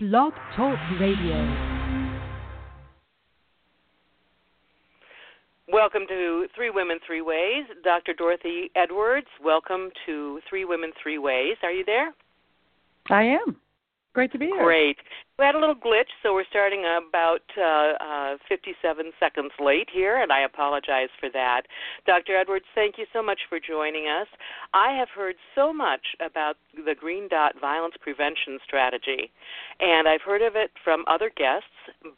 Blog Talk Radio. Welcome to Three Women, Three Ways. Dr. Dorothy Edwards, welcome to Three Women, Three Ways. Are you there? I am. Great to be here. Great. We had a little glitch, so we're starting about uh, uh, 57 seconds late here, and I apologize for that. Dr. Edwards, thank you so much for joining us. I have heard so much about the Green Dot Violence Prevention Strategy, and I've heard of it from other guests,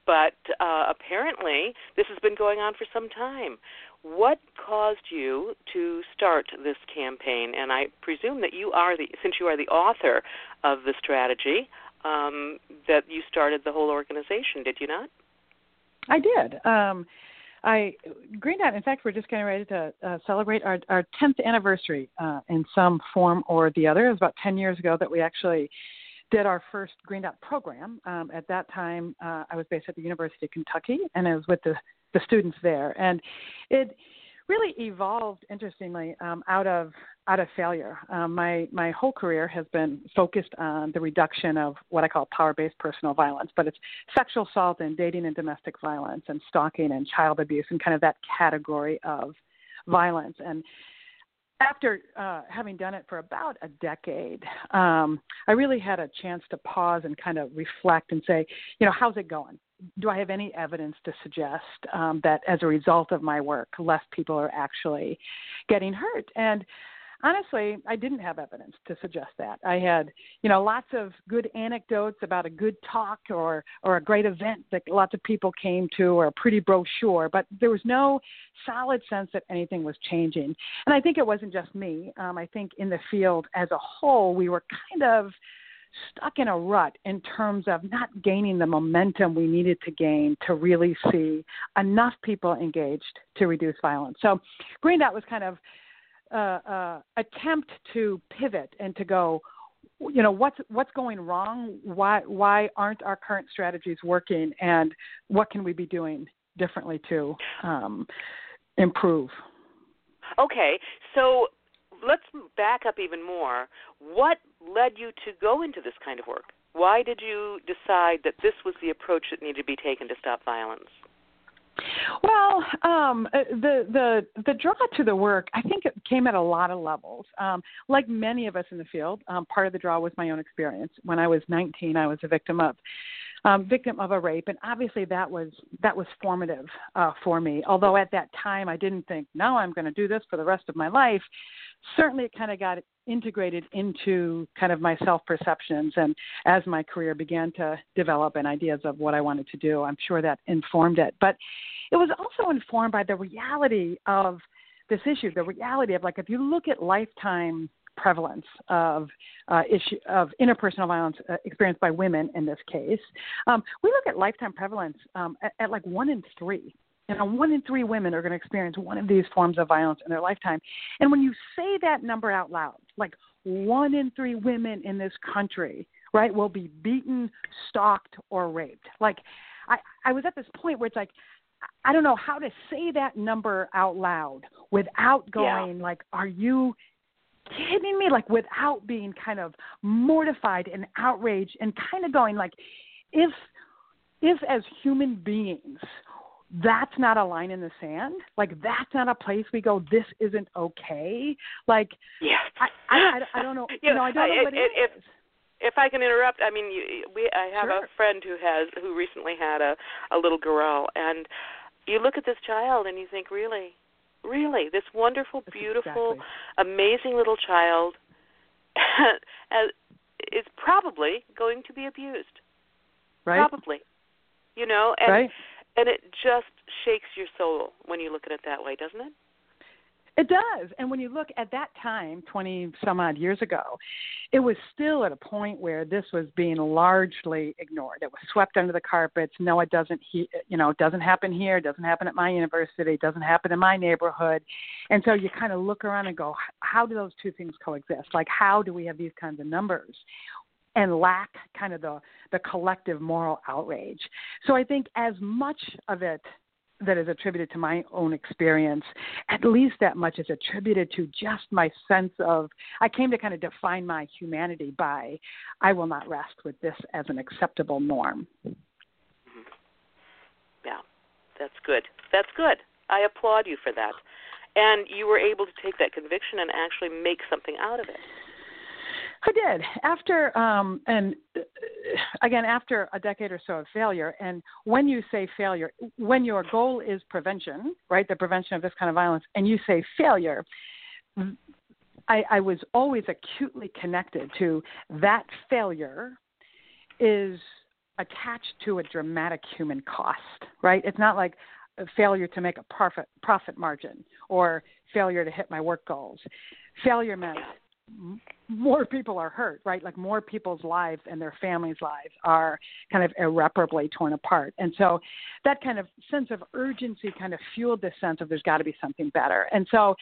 but uh, apparently this has been going on for some time. What caused you to start this campaign? And I presume that you are the, since you are the author of the strategy, um, that you started the whole organization, did you not? I did. Um, I Green Dot. In fact, we're just getting ready to uh, celebrate our our 10th anniversary uh, in some form or the other. It was about 10 years ago that we actually did our first Green Dot program. Um, at that time, uh, I was based at the University of Kentucky, and I was with the the students there, and it really evolved interestingly um, out of out of failure. Um, my my whole career has been focused on the reduction of what I call power-based personal violence, but it's sexual assault and dating and domestic violence and stalking and child abuse and kind of that category of violence. And after uh, having done it for about a decade, um, I really had a chance to pause and kind of reflect and say, you know, how's it going? Do I have any evidence to suggest um, that as a result of my work, less people are actually getting hurt? And honestly, I didn't have evidence to suggest that. I had, you know, lots of good anecdotes about a good talk or or a great event that lots of people came to or a pretty brochure, but there was no solid sense that anything was changing. And I think it wasn't just me. Um, I think in the field as a whole, we were kind of stuck in a rut in terms of not gaining the momentum we needed to gain to really see enough people engaged to reduce violence. So Green Dot was kind of uh, uh, attempt to pivot and to go, you know, what's what's going wrong? Why why aren't our current strategies working? And what can we be doing differently to um, improve? Okay, so let's back up even more. What led you to go into this kind of work? Why did you decide that this was the approach that needed to be taken to stop violence? Well, um, uh, the the the draw to the work, I think, it came at a lot of levels. Um, like many of us in the field, um, part of the draw was my own experience. When I was 19, I was a victim of um, victim of a rape, and obviously that was that was formative uh, for me. Although at that time I didn't think, no, I'm going to do this for the rest of my life. Certainly, it kind of got integrated into kind of my self perceptions, and as my career began to develop and ideas of what I wanted to do, I'm sure that informed it. But it was also informed by the reality of this issue, the reality of like if you look at lifetime prevalence of uh, issue of interpersonal violence uh, experienced by women in this case. Um, we look at lifetime prevalence um, at, at like one in three. You know, one in three women are going to experience one of these forms of violence in their lifetime. And when you say that number out loud, like one in three women in this country, right, will be beaten, stalked, or raped. Like, I, I was at this point where it's like, I don't know how to say that number out loud without going yeah. like, "Are you kidding me? Like without being kind of mortified and outraged and kind of going like, if if as human beings that's not a line in the sand. Like that's not a place we go. This isn't okay. Like yeah, I I, I don't know. you know, I don't know what it, it is. If, if I can interrupt, I mean, you, we I have sure. a friend who has who recently had a a little girl, and you look at this child and you think, really, Really, this wonderful, That's beautiful, exactly. amazing little child is probably going to be abused. Right. Probably. You know, and right. and it just shakes your soul when you look at it that way, doesn't it? It does. And when you look at that time, 20 some odd years ago, it was still at a point where this was being largely ignored. It was swept under the carpets. No, it doesn't, he, you know, it doesn't happen here. It doesn't happen at my university. It doesn't happen in my neighborhood. And so you kind of look around and go, how do those two things coexist? Like, how do we have these kinds of numbers? and lack kind of the the collective moral outrage. So I think as much of it that is attributed to my own experience, at least that much is attributed to just my sense of I came to kind of define my humanity by I will not rest with this as an acceptable norm. Mm-hmm. Yeah, that's good. That's good. I applaud you for that. And you were able to take that conviction and actually make something out of it. I did. After um and uh, again after a decade or so of failure and when you say failure when your goal is prevention right the prevention of this kind of violence and you say failure I, I was always acutely connected to that failure is attached to a dramatic human cost right? It's not like failure to make a profit profit margin or failure to hit my work goals. Failure meant more people are hurt, right? Like more people's lives and their families' lives are kind of irreparably torn apart. And so that kind of sense of urgency kind of fueled this sense of there's got to be something better. And so,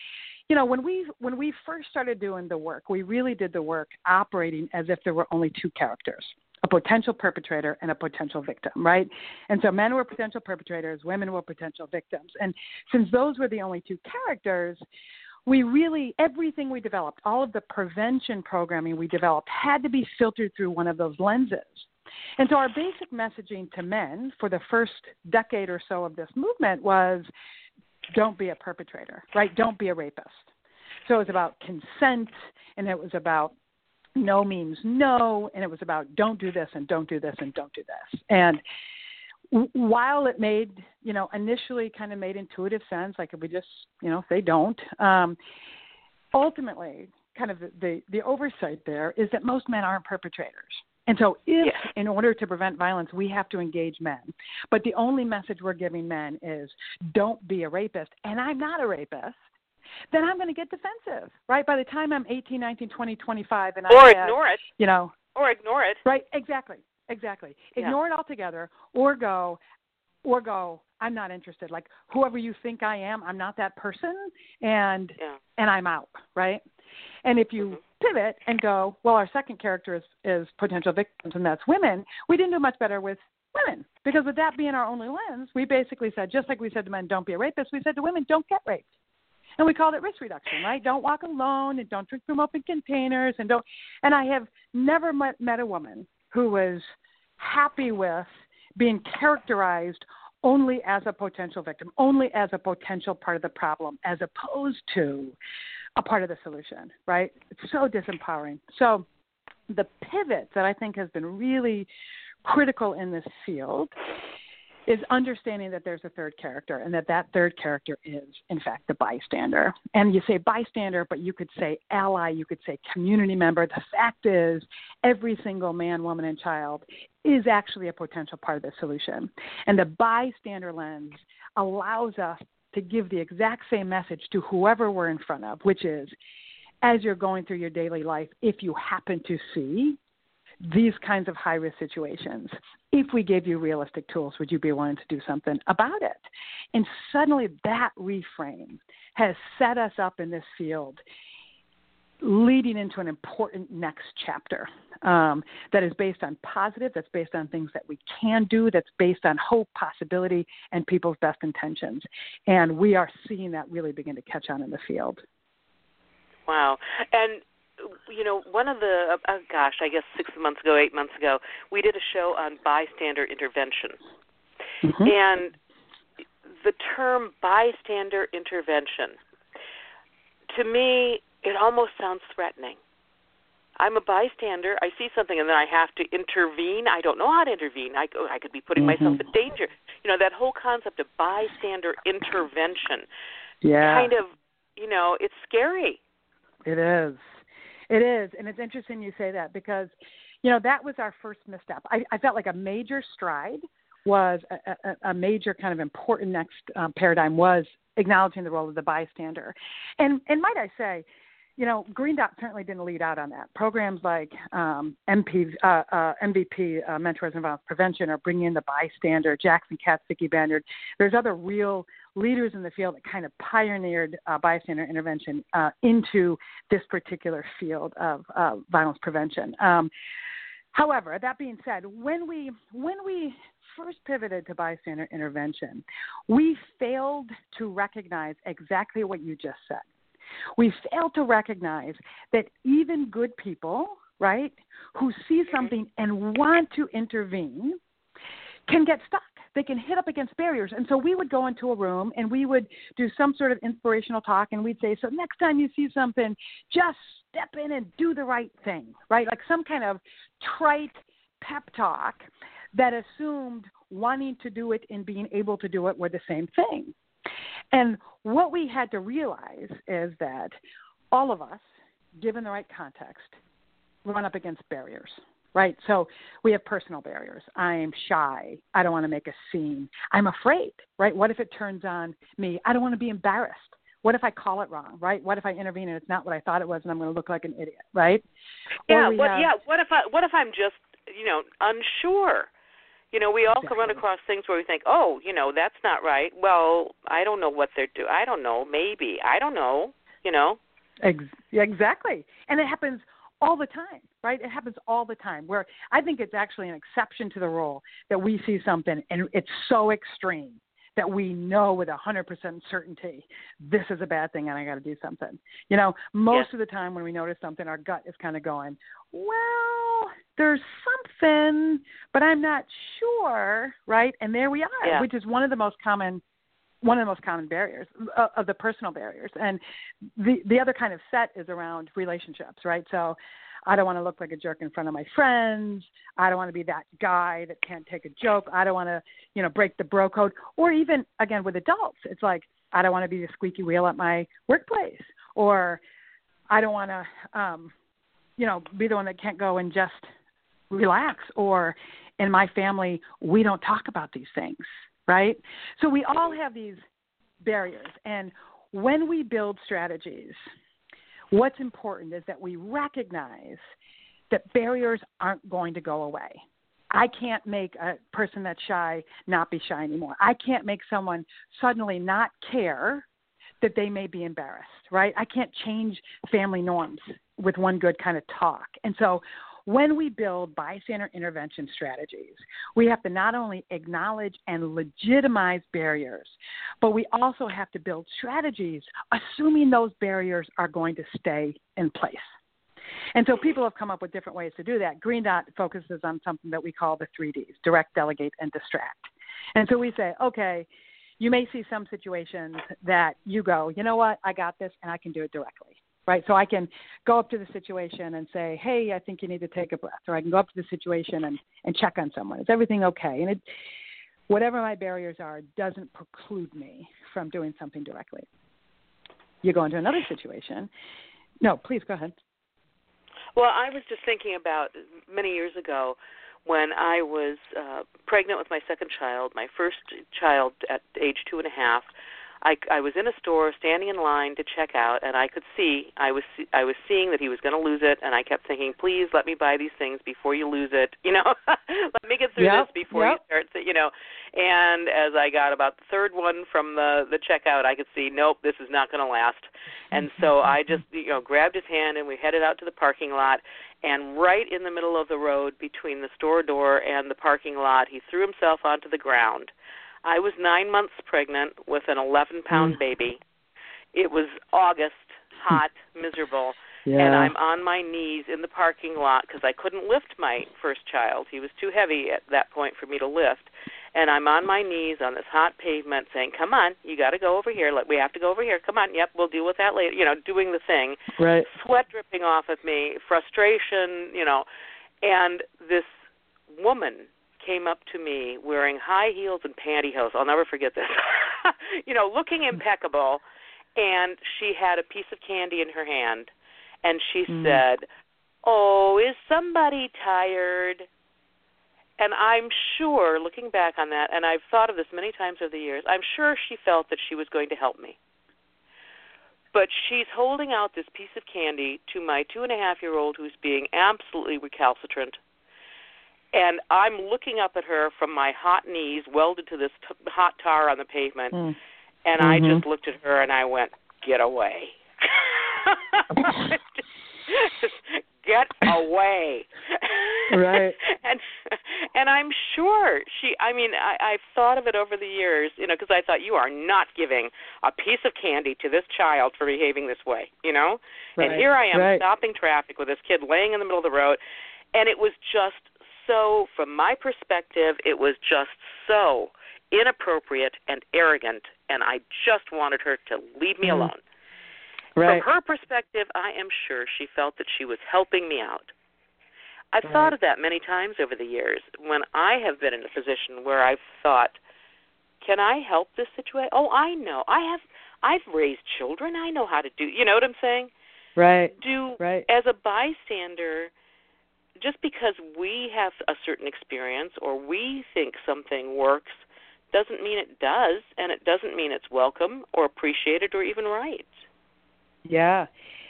you know, when we when we first started doing the work, we really did the work operating as if there were only two characters a potential perpetrator and a potential victim, right? And so men were potential perpetrators, women were potential victims. And since those were the only two characters, we really everything we developed all of the prevention programming we developed had to be filtered through one of those lenses. And so our basic messaging to men for the first decade or so of this movement was don't be a perpetrator right? Don't be a rapist. So it was about consent and it was about no means no and it was about don't do this and don't do this and don't do this. And while it made you know initially kind of made intuitive sense like if we just you know they don't um ultimately kind of the, the oversight there is that most men aren't perpetrators. And so if yeah. in order to prevent violence we have to engage men. But the only message we're giving men is don't be a rapist. And i'm not a rapist. Then i'm going to get defensive right? By the time i'm 18 19 20 25 and I or I ignore it. you know or ignore it. Right exactly exactly. Ignore yeah. it altogether, or go, or go. I'm not interested. Like whoever you think I am, I'm not that person, and yeah. and I'm out. Right. And if you mm-hmm. pivot and go, well, our second character is is potential victims, and that's women. We didn't do much better with women because with that being our only lens, we basically said just like we said to men, don't be a rapist. We said to women, don't get raped. And we called it risk reduction, right? Don't walk alone and don't drink from open containers and don't. And I have never met, met a woman who was happy with being characterized only as a potential victim, only as a potential part of the problem, as opposed to a part of the solution, right? It's so disempowering. So, the pivot that I think has been really critical in this field is understanding that there's a third character and that that third character is in fact the bystander. And you say bystander but you could say ally you could say community member. The fact is every single man woman and child is actually a potential part of the solution. And the bystander lens allows us to give the exact same message to whoever we're in front of which is as you're going through your daily life if you happen to see these kinds of high risk situations. If we gave you realistic tools, would you be willing to do something about it? And suddenly that reframe has set us up in this field, leading into an important next chapter um, that is based on positive, that's based on things that we can do, that's based on hope, possibility, and people's best intentions. And we are seeing that really begin to catch on in the field. Wow. And you know, one of the uh, uh, gosh, I guess six months ago, eight months ago, we did a show on bystander intervention, mm-hmm. and the term bystander intervention, to me, it almost sounds threatening. I'm a bystander. I see something and then I have to intervene. I don't know how to intervene. I, I could be putting mm-hmm. myself in danger. You know, that whole concept of bystander intervention. Yeah. Kind of, you know, it's scary. It is. It is, and it's interesting you say that because, you know, that was our first misstep. I, I felt like a major stride was a, a, a major kind of important next um, paradigm was acknowledging the role of the bystander, and and might I say, you know, Green Dot certainly didn't lead out on that. Programs like um, MP, uh, uh, MVP, uh, Mentors in Violence Prevention, are bringing in the bystander. Jackson Katz, Vicki Banyard. There's other real leaders in the field that kind of pioneered uh, bystander intervention uh, into this particular field of uh, violence prevention. Um, However, that being said, when we when we first pivoted to bystander intervention, we failed to recognize exactly what you just said. We fail to recognize that even good people, right, who see mm-hmm. something and want to intervene, can get stuck. They can hit up against barriers. And so we would go into a room and we would do some sort of inspirational talk and we'd say, So next time you see something, just step in and do the right thing, right? Like some kind of trite pep talk that assumed wanting to do it and being able to do it were the same thing. And what we had to realize is that all of us, given the right context, run up against barriers, right? So we have personal barriers. I'm shy. I don't want to make a scene. I'm afraid, right? What if it turns on me? I don't want to be embarrassed. What if I call it wrong, right? What if I intervene and it's not what I thought it was and I'm going to look like an idiot, right? Yeah, what have, yeah, what if I what if I'm just, you know, unsure? You know, we all exactly. can run across things where we think, "Oh, you know, that's not right." Well, I don't know what they're doing. I don't know. Maybe I don't know. You know. Ex- exactly, and it happens all the time, right? It happens all the time. Where I think it's actually an exception to the rule that we see something and it's so extreme that we know with a hundred percent certainty this is a bad thing and I got to do something. You know, most of the time when we notice something, our gut is kind of going, "Well, there's something, but I'm not sure," right? And there we are, yeah. which is one of the most common one of the most common barriers uh, of the personal barriers and the the other kind of set is around relationships right so I don't want to look like a jerk in front of my friends. I don't want to be that guy that can't take a joke. I don't want to, you know, break the bro code. Or even again with adults, it's like I don't want to be the squeaky wheel at my workplace, or I don't want to, um, you know, be the one that can't go and just relax. Or in my family, we don't talk about these things, right? So we all have these barriers, and when we build strategies What's important is that we recognize that barriers aren't going to go away. I can't make a person that's shy not be shy anymore. I can't make someone suddenly not care that they may be embarrassed, right? I can't change family norms with one good kind of talk. And so when we build bystander intervention strategies, we have to not only acknowledge and legitimize barriers, but we also have to build strategies assuming those barriers are going to stay in place. And so people have come up with different ways to do that. Green Dot focuses on something that we call the three Ds direct, delegate, and distract. And so we say, okay, you may see some situations that you go, you know what, I got this and I can do it directly right? So I can go up to the situation and say, hey, I think you need to take a breath, or I can go up to the situation and, and check on someone. Is everything okay? And it, whatever my barriers are doesn't preclude me from doing something directly. You go into another situation. No, please go ahead. Well, I was just thinking about many years ago when I was uh, pregnant with my second child, my first child at age two and a half. I, I was in a store standing in line to check out, and I could see I was I was seeing that he was going to lose it, and I kept thinking, please let me buy these things before you lose it. You know, let me get through yep, this before yep. you start. To, you know, and as I got about the third one from the the checkout, I could see, nope, this is not going to last. And so I just you know grabbed his hand and we headed out to the parking lot. And right in the middle of the road between the store door and the parking lot, he threw himself onto the ground I was nine months pregnant with an 11 pound mm. baby. It was August, hot, miserable. Yeah. And I'm on my knees in the parking lot because I couldn't lift my first child. He was too heavy at that point for me to lift. And I'm on my knees on this hot pavement saying, Come on, you got to go over here. We have to go over here. Come on. Yep, we'll deal with that later. You know, doing the thing. Right. Sweat dripping off of me, frustration, you know. And this woman came up to me wearing high heels and pantyhose. I'll never forget this. you know, looking impeccable, and she had a piece of candy in her hand, and she mm. said, "Oh, is somebody tired?" And I'm sure, looking back on that, and I've thought of this many times over the years, I'm sure she felt that she was going to help me. But she's holding out this piece of candy to my two and a half year old who's being absolutely recalcitrant and I'm looking up at her from my hot knees welded to this t- hot tar on the pavement, mm. and mm-hmm. I just looked at her and I went, "Get away." get away. right. and and I'm sure she. I mean, I, I've thought of it over the years, you know, because I thought you are not giving a piece of candy to this child for behaving this way, you know. Right. And here I am right. stopping traffic with this kid laying in the middle of the road, and it was just so. From my perspective, it was just so inappropriate and arrogant, and I just wanted her to leave me Mm. alone. Right. From her perspective, I am sure she felt that she was helping me out. I've Right. thought of that many times over the years when I have been in a position where I've thought, "Can I help this situation?" Oh, I know. I have. I've raised children. I know how to do. You know what I'm saying? Right. Do Right. as a bystander, just because we have a certain experience or we think something works, doesn't mean it does, and it doesn't mean it's welcome or appreciated or even right. Yeah.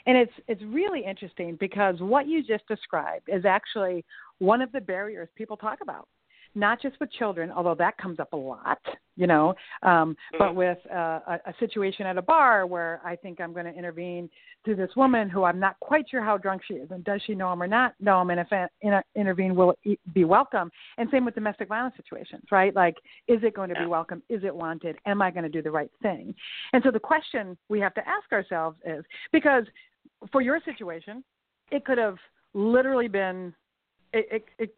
And it's it's really interesting because what you just described is actually one of the barriers people talk about. Not just with children, although that comes up a lot, you know, um, but Mhm. with uh, a, a situation at a bar where I think I'm going to intervene to this woman who I'm not quite sure how drunk she is, and does she know him or not know him, and if I in intervene, will it be welcome? And same with domestic violence situations, right? Like, is it going to Yeah. be welcome? Is it wanted? Am I going to do the right thing? And so the question we have to ask ourselves is because for your situation, it could have literally been it, it, it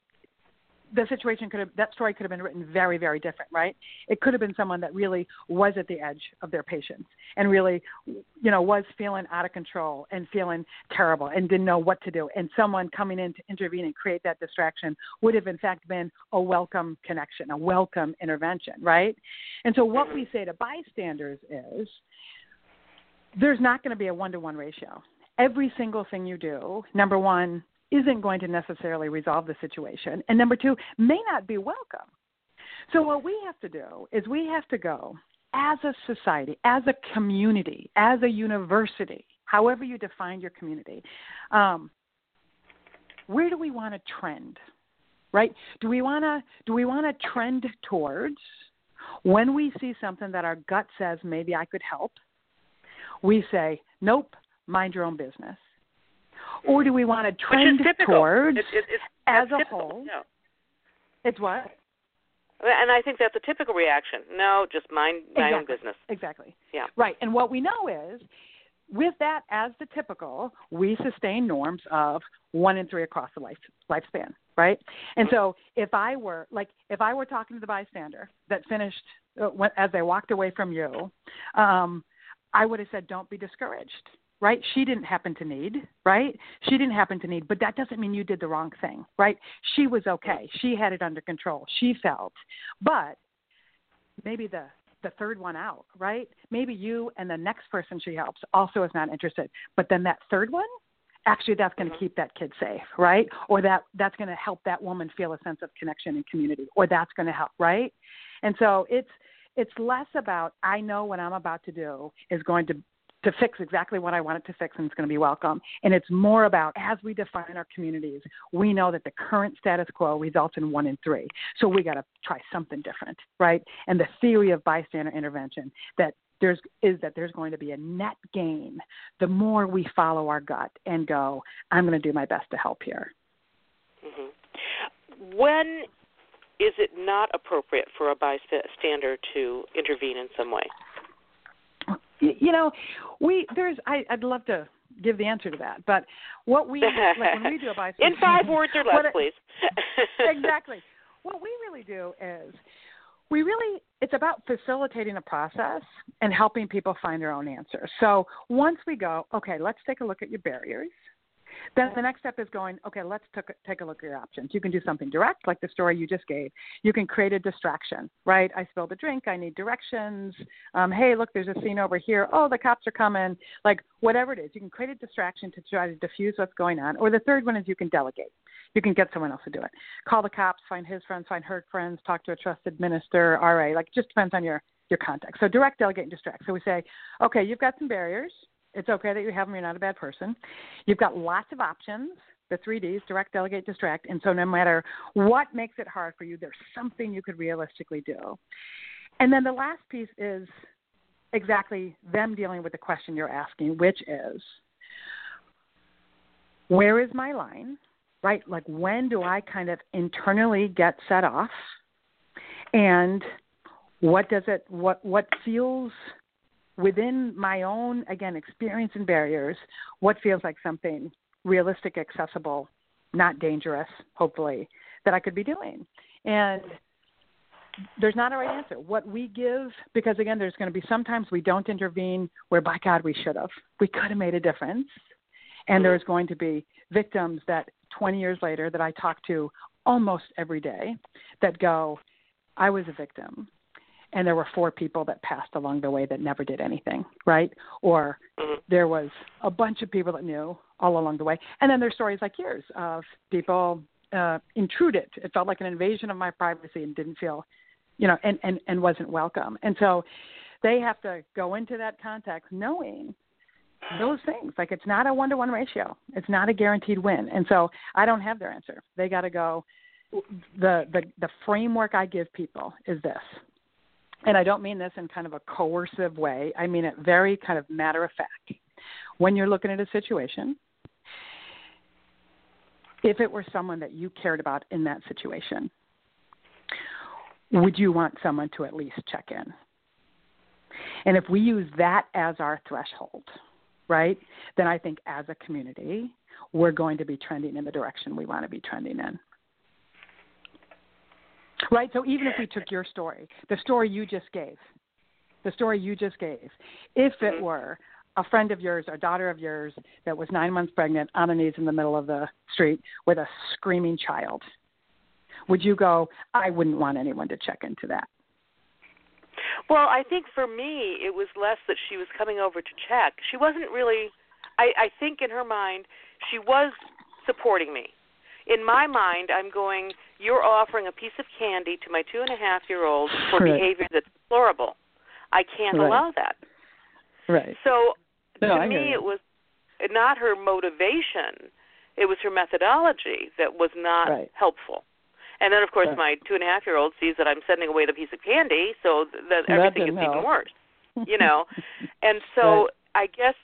the situation could have that story could have been written very very different right? It could have been someone that really was at the edge of their patience and really you know was feeling out of control and feeling terrible and didn't know what to do. And someone coming in to intervene and create that distraction would have in fact been a welcome connection a welcome intervention right? And so what we say to bystanders is there's not going to be a one to one ratio. Every single thing you do number one isn't going to necessarily resolve the situation, and number two, may not be welcome. So, what we have to do is we have to go as a society, as a community, as a university, however you define your community, um, where do we want to trend? Right? Do we want to do we want to trend towards when we see something that our gut says maybe I could help? We say, nope, mind your own business or do we want to trend towards It, it, it's, as a typical, whole? It's what? And I think that's a typical reaction. No, just mind my own business. Exactly. Yeah. Right. And what we know is with that as the typical, we sustain norms of one in three across the life lifespan, right? And so if I were like if I were talking to the bystander that finished uh, as they walked away from you, um, I would have said, "Don't be discouraged." Right? She didn't happen to need, right? She didn't happen to need, but that doesn't mean you did the wrong thing, right? She was okay. She had it under control. She felt, but maybe the the third one out, right? Maybe you and the next person she helps also is not interested, but then that third one, actually that's going to keep that kid safe, right? Or that that's going to help that woman feel a sense of connection and community, or that's going to help, right? And so it's it's less about I know what I'm about to do is going to to fix exactly what I want it to fix and it's going to be welcome. And it's more about as we define our communities, we know that the current status quo results in one in three. So we got to try something different, right? And the theory of bystander intervention that there's is that there's going to be a net gain the more we follow our gut and go, I'm going to do my best to help here. hmm When is it not appropriate for a bystander to intervene in some way? You know, we there's I, I'd love to give the answer to that, but what we like when we do a bystander in five words or less, it- please. exactly. What we really do is we really it's about facilitating a process and helping people find their own answers. So once we go, okay, let's take a look at your barriers. Then the next step is going, okay, let's took, take a look at your options. You can do something direct, like the story you just gave. You can create a distraction, right? I spilled a drink. I need directions. Um, hey, look, there's a scene over here. Oh, the cops are coming. Like whatever it is, you can create a distraction to try to diffuse what's going on. Or the third one is you can delegate. You can get someone else to do it. Call the cops, find his friends, find her friends, talk to a trusted minister, RA. Like it just depends on your your context. So direct, delegate, and distract. So we say, okay, you've got some barriers. It's okay that you have them. You're not a bad person. You've got lots of options. The three Ds: direct, delegate, distract. And so no matter what makes it hard for you, there's something you could realistically do. And then the last piece is exactly them dealing with the question you're asking, which is where is my line? Right? Like when do I kind of internally get set off? And what does it what what feels within my own again experience and barriers, what feels like something realistic, accessible, not dangerous, hopefully, that I could be doing. And there's not a right answer. What we give, because again, there's going to be sometimes we don't intervene where, by God, we should have. We could have made a difference. And there's going to be victims that 20 years later that I talk to almost every day that go, I was a victim. And there were four people that passed along the way that never did anything, right? Or mm-hmm. there was a bunch of people that knew all along the way. And then there's stories like yours of people uh, intruded. It felt like an invasion of my privacy and didn't feel, you know, and, and, and wasn't welcome. And so they have to go into that context knowing those things. Like it's not a one to one ratio. It's not a guaranteed win. And so I don't have their answer. They got to go. The, the the framework I give people is this, and I don't mean this in kind of a coercive way. I mean it very kind of matter of fact. When you're looking at a situation, if it were someone that you cared about in that situation, would you want someone to at least check in? And if we use that as our threshold, right, then I think as a community, we're going to be trending in the direction we want to be trending in. Right? So even if we took your story, the story you just gave, the story you just gave, if it mm-hmm. were a friend of yours, a daughter of yours that was nine months pregnant on her knees in the middle of the street with a screaming child, would you go, I wouldn't want anyone to check into that? Well, I think for me, it was less that she was coming over to check. She wasn't really, I, I think in her mind, she was supporting me. In my mind, I'm going, you're offering a piece of candy to my two and a half year old for right. behavior that's deplorable. I can't right. allow that. Right. So no, to me, it was not her motivation; it was her methodology that was not right. helpful. And then, of course, my two and a half year old sees that I'm sending away the piece of candy, so that everything is help. even worse. You know, and so. I guess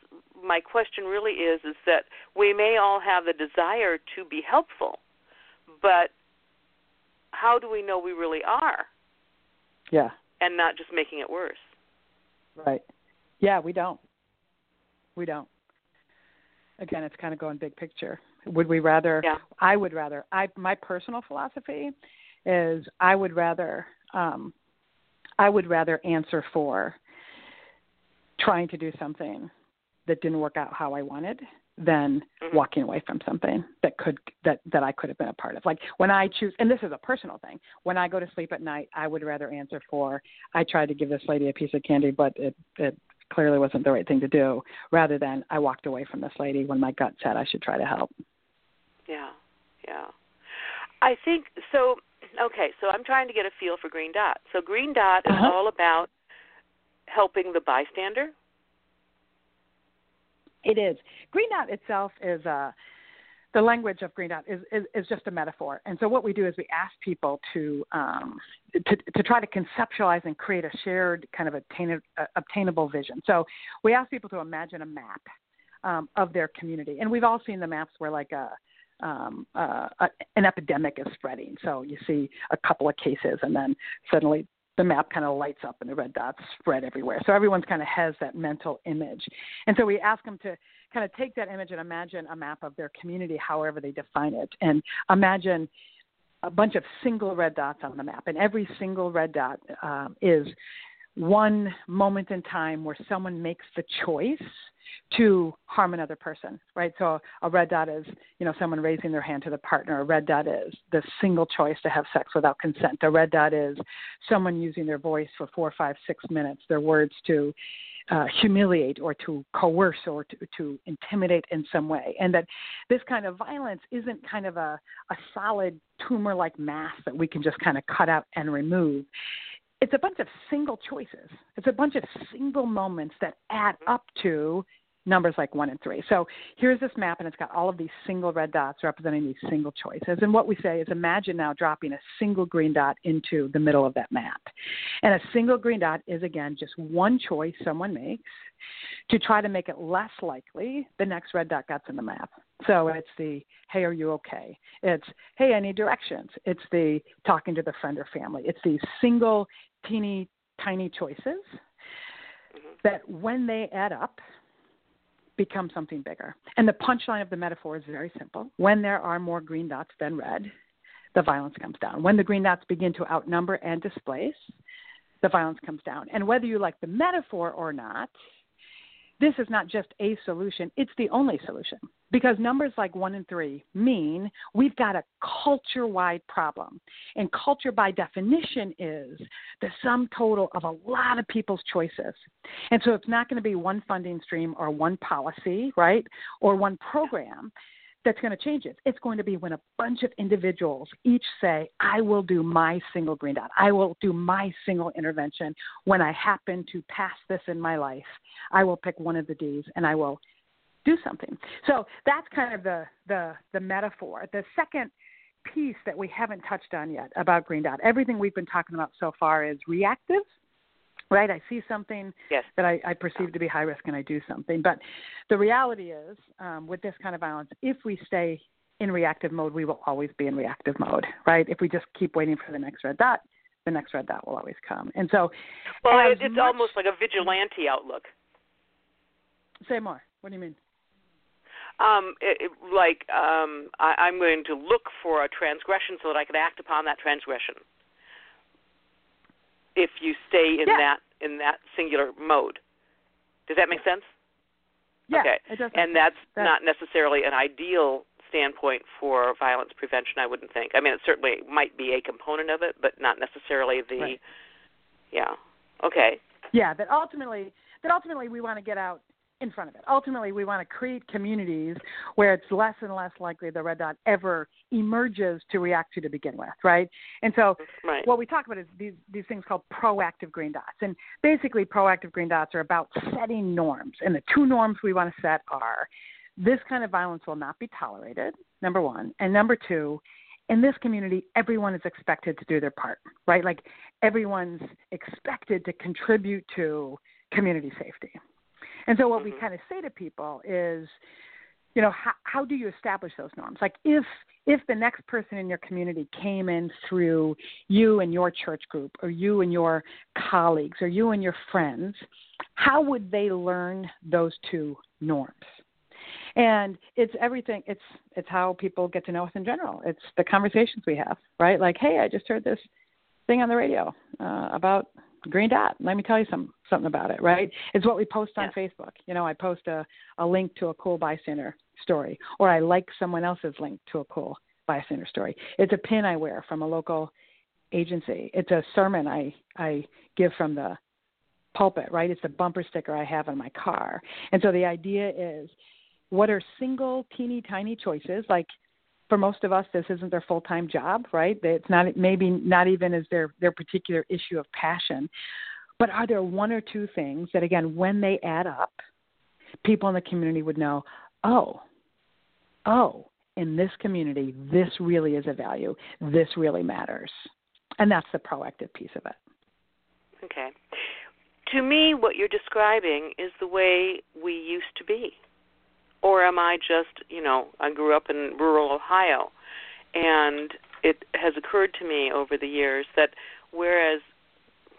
my question really is is that we may all have the desire to be helpful, but how do we know we really are? Yeah. And not just making it worse. Right. Yeah, we don't. We don't. Again, it's kind of going big picture. Would we rather? Yeah. I would rather. I my personal philosophy is I would rather. Um, I would rather answer for trying to do something that didn't work out how I wanted than mm-hmm. walking away from something that could that that I could have been a part of. Like when I choose, and this is a personal thing. When I go to sleep at night, I would rather answer for I tried to give this lady a piece of candy, but it it clearly wasn't the right thing to do, rather than I walked away from this lady when my gut said I should try to help. Yeah, yeah. I think so. Okay, so I'm trying to get a feel for Green Dot. So Green Dot is uh-huh. all about helping the bystander. It is. Green Dot itself is a uh, the language of Green Dot is, is, is just a metaphor. And so what we do is we ask people to, um, to, to try to conceptualize and create a shared kind of attain, uh, obtainable vision. So we ask people to imagine a map um, of their community. And we've all seen the maps where like a, um, uh, a, an epidemic is spreading. So you see a couple of cases, and then suddenly the map kind of lights up and the red dots spread everywhere. So everyone's kind of has that mental image. And so we ask them to kind of take that image and imagine a map of their community, however they define it, and imagine a bunch of single red dots on the map. And every single red dot um, is one moment in time where someone makes the choice to harm another person, right? So a red dot is, you know, someone raising their hand to the partner. A red dot is the single choice to have sex without consent. A red dot is someone using their voice for four, five, six minutes, their words to uh, humiliate or to coerce or to, to intimidate in some way. And that this kind of violence isn't kind of a, a solid tumor like mass that we can just kind of cut out and remove it's a bunch of single choices. It's a bunch of single moments that add up to numbers like one and three. So here's this map, and it's got all of these single red dots representing these single choices. And what we say is imagine now dropping a single green dot into the middle of that map. And a single green dot is, again, just one choice someone makes to try to make it less likely the next red dot gets in the map. So it's the, hey, are you okay? It's, hey, I need directions. It's the talking to the friend or family. It's these single, teeny, tiny choices mm-hmm. that when they add up, become something bigger. And the punchline of the metaphor is very simple. When there are more green dots than red, the violence comes down. When the green dots begin to outnumber and displace, the violence comes down. And whether you like the metaphor or not, this is not just a solution, it's the only solution. Because numbers like one and three mean we've got a culture wide problem. And culture, by definition, is the sum total of a lot of people's choices. And so it's not going to be one funding stream or one policy, right, or one program that's going to change it. It's going to be when a bunch of individuals each say, I will do my single green dot. I will do my single intervention when I happen to pass this in my life. I will pick one of the D's and I will do something. So that's kind of the, the, the metaphor. The second piece that we haven't touched on yet about green dot, everything we've been talking about so far is reactive right? I see something yes. that I, I perceive to be high risk and I do something. But the reality is, um, with this kind of violence, if we stay in reactive mode, we will always be in reactive mode, right? If we just keep waiting for the next red dot, the next red dot will always come. And so, well, it's much, almost like a vigilante outlook. Say more. What do you mean? Um, it, it, like um, I, I'm going to look for a transgression so that I can act upon that transgression if you stay in yeah. that in that singular mode. Does that make sense? Yeah, okay. It does and that's, that's not necessarily an ideal standpoint for violence prevention, I wouldn't think. I mean, it certainly might be a component of it, but not necessarily the. Right. Yeah. Okay. Yeah, that ultimately, that ultimately we want to get out in front of it. Ultimately, we want to create communities where it's less and less likely the red dot ever emerges to react to to begin with, right? And so, right. what we talk about is these these things called proactive green dots. And basically, proactive green dots are about setting norms. And the two norms we want to set are this kind of violence will not be tolerated. Number one, and number two. In this community, everyone is expected to do their part, right? Like everyone's expected to contribute to community safety. And so what we mm-hmm. kind of say to people is, you know, how, how do you establish those norms? Like if if the next person in your community came in through you and your church group or you and your colleagues or you and your friends, how would they learn those two norms? And it's everything it's it's how people get to know us in general. It's the conversations we have, right? Like, hey, I just heard this thing on the radio uh, about green dot. Let me tell you some something about it, right? It's what we post on yeah. Facebook. You know, I post a, a link to a cool bystander story, or I like someone else's link to a cool bystander story. It's a pin I wear from a local agency. It's a sermon I I give from the pulpit, right? It's a bumper sticker I have on my car. And so the idea is what are single teeny tiny choices like for most of us this isn't their full time job right? It's not maybe not even as their their particular issue of passion. But are there one or two things that again when they add up people in the community would know oh oh in this community this really is a value. This really matters. And that's the proactive piece of it. Okay. To me what you're describing is the way we used to be or am I just, you know, I grew up in rural Ohio, and it has occurred to me over the years that whereas,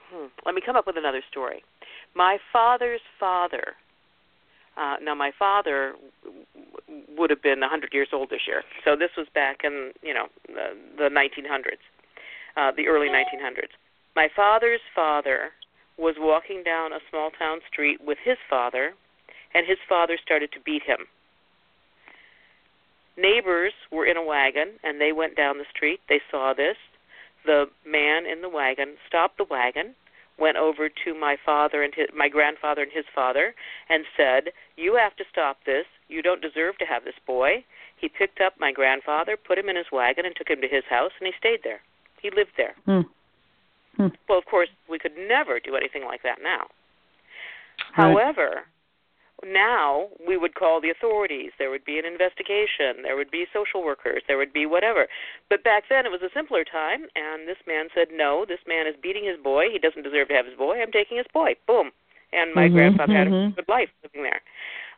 hmm, let me come up with another story. My father's father. Uh, now, my father would have been a 100 years old this year, so this was back in, you know, the, the 1900s, uh, the early 1900s. My father's father was walking down a small town street with his father, and his father started to beat him. Neighbors were in a wagon and they went down the street. They saw this. The man in the wagon stopped the wagon, went over to my father and his, my grandfather and his father and said, "You have to stop this. You don't deserve to have this boy." He picked up my grandfather, put him in his wagon and took him to his house and he stayed there. He lived there. Hmm. Hmm. Well, of course, we could never do anything like that now. Right. However, now we would call the authorities. There would be an investigation. There would be social workers. There would be whatever. But back then it was a simpler time, and this man said, "No, this man is beating his boy. He doesn't deserve to have his boy. I'm taking his boy." Boom. And my mm-hmm, grandfather mm-hmm. had a good life living there.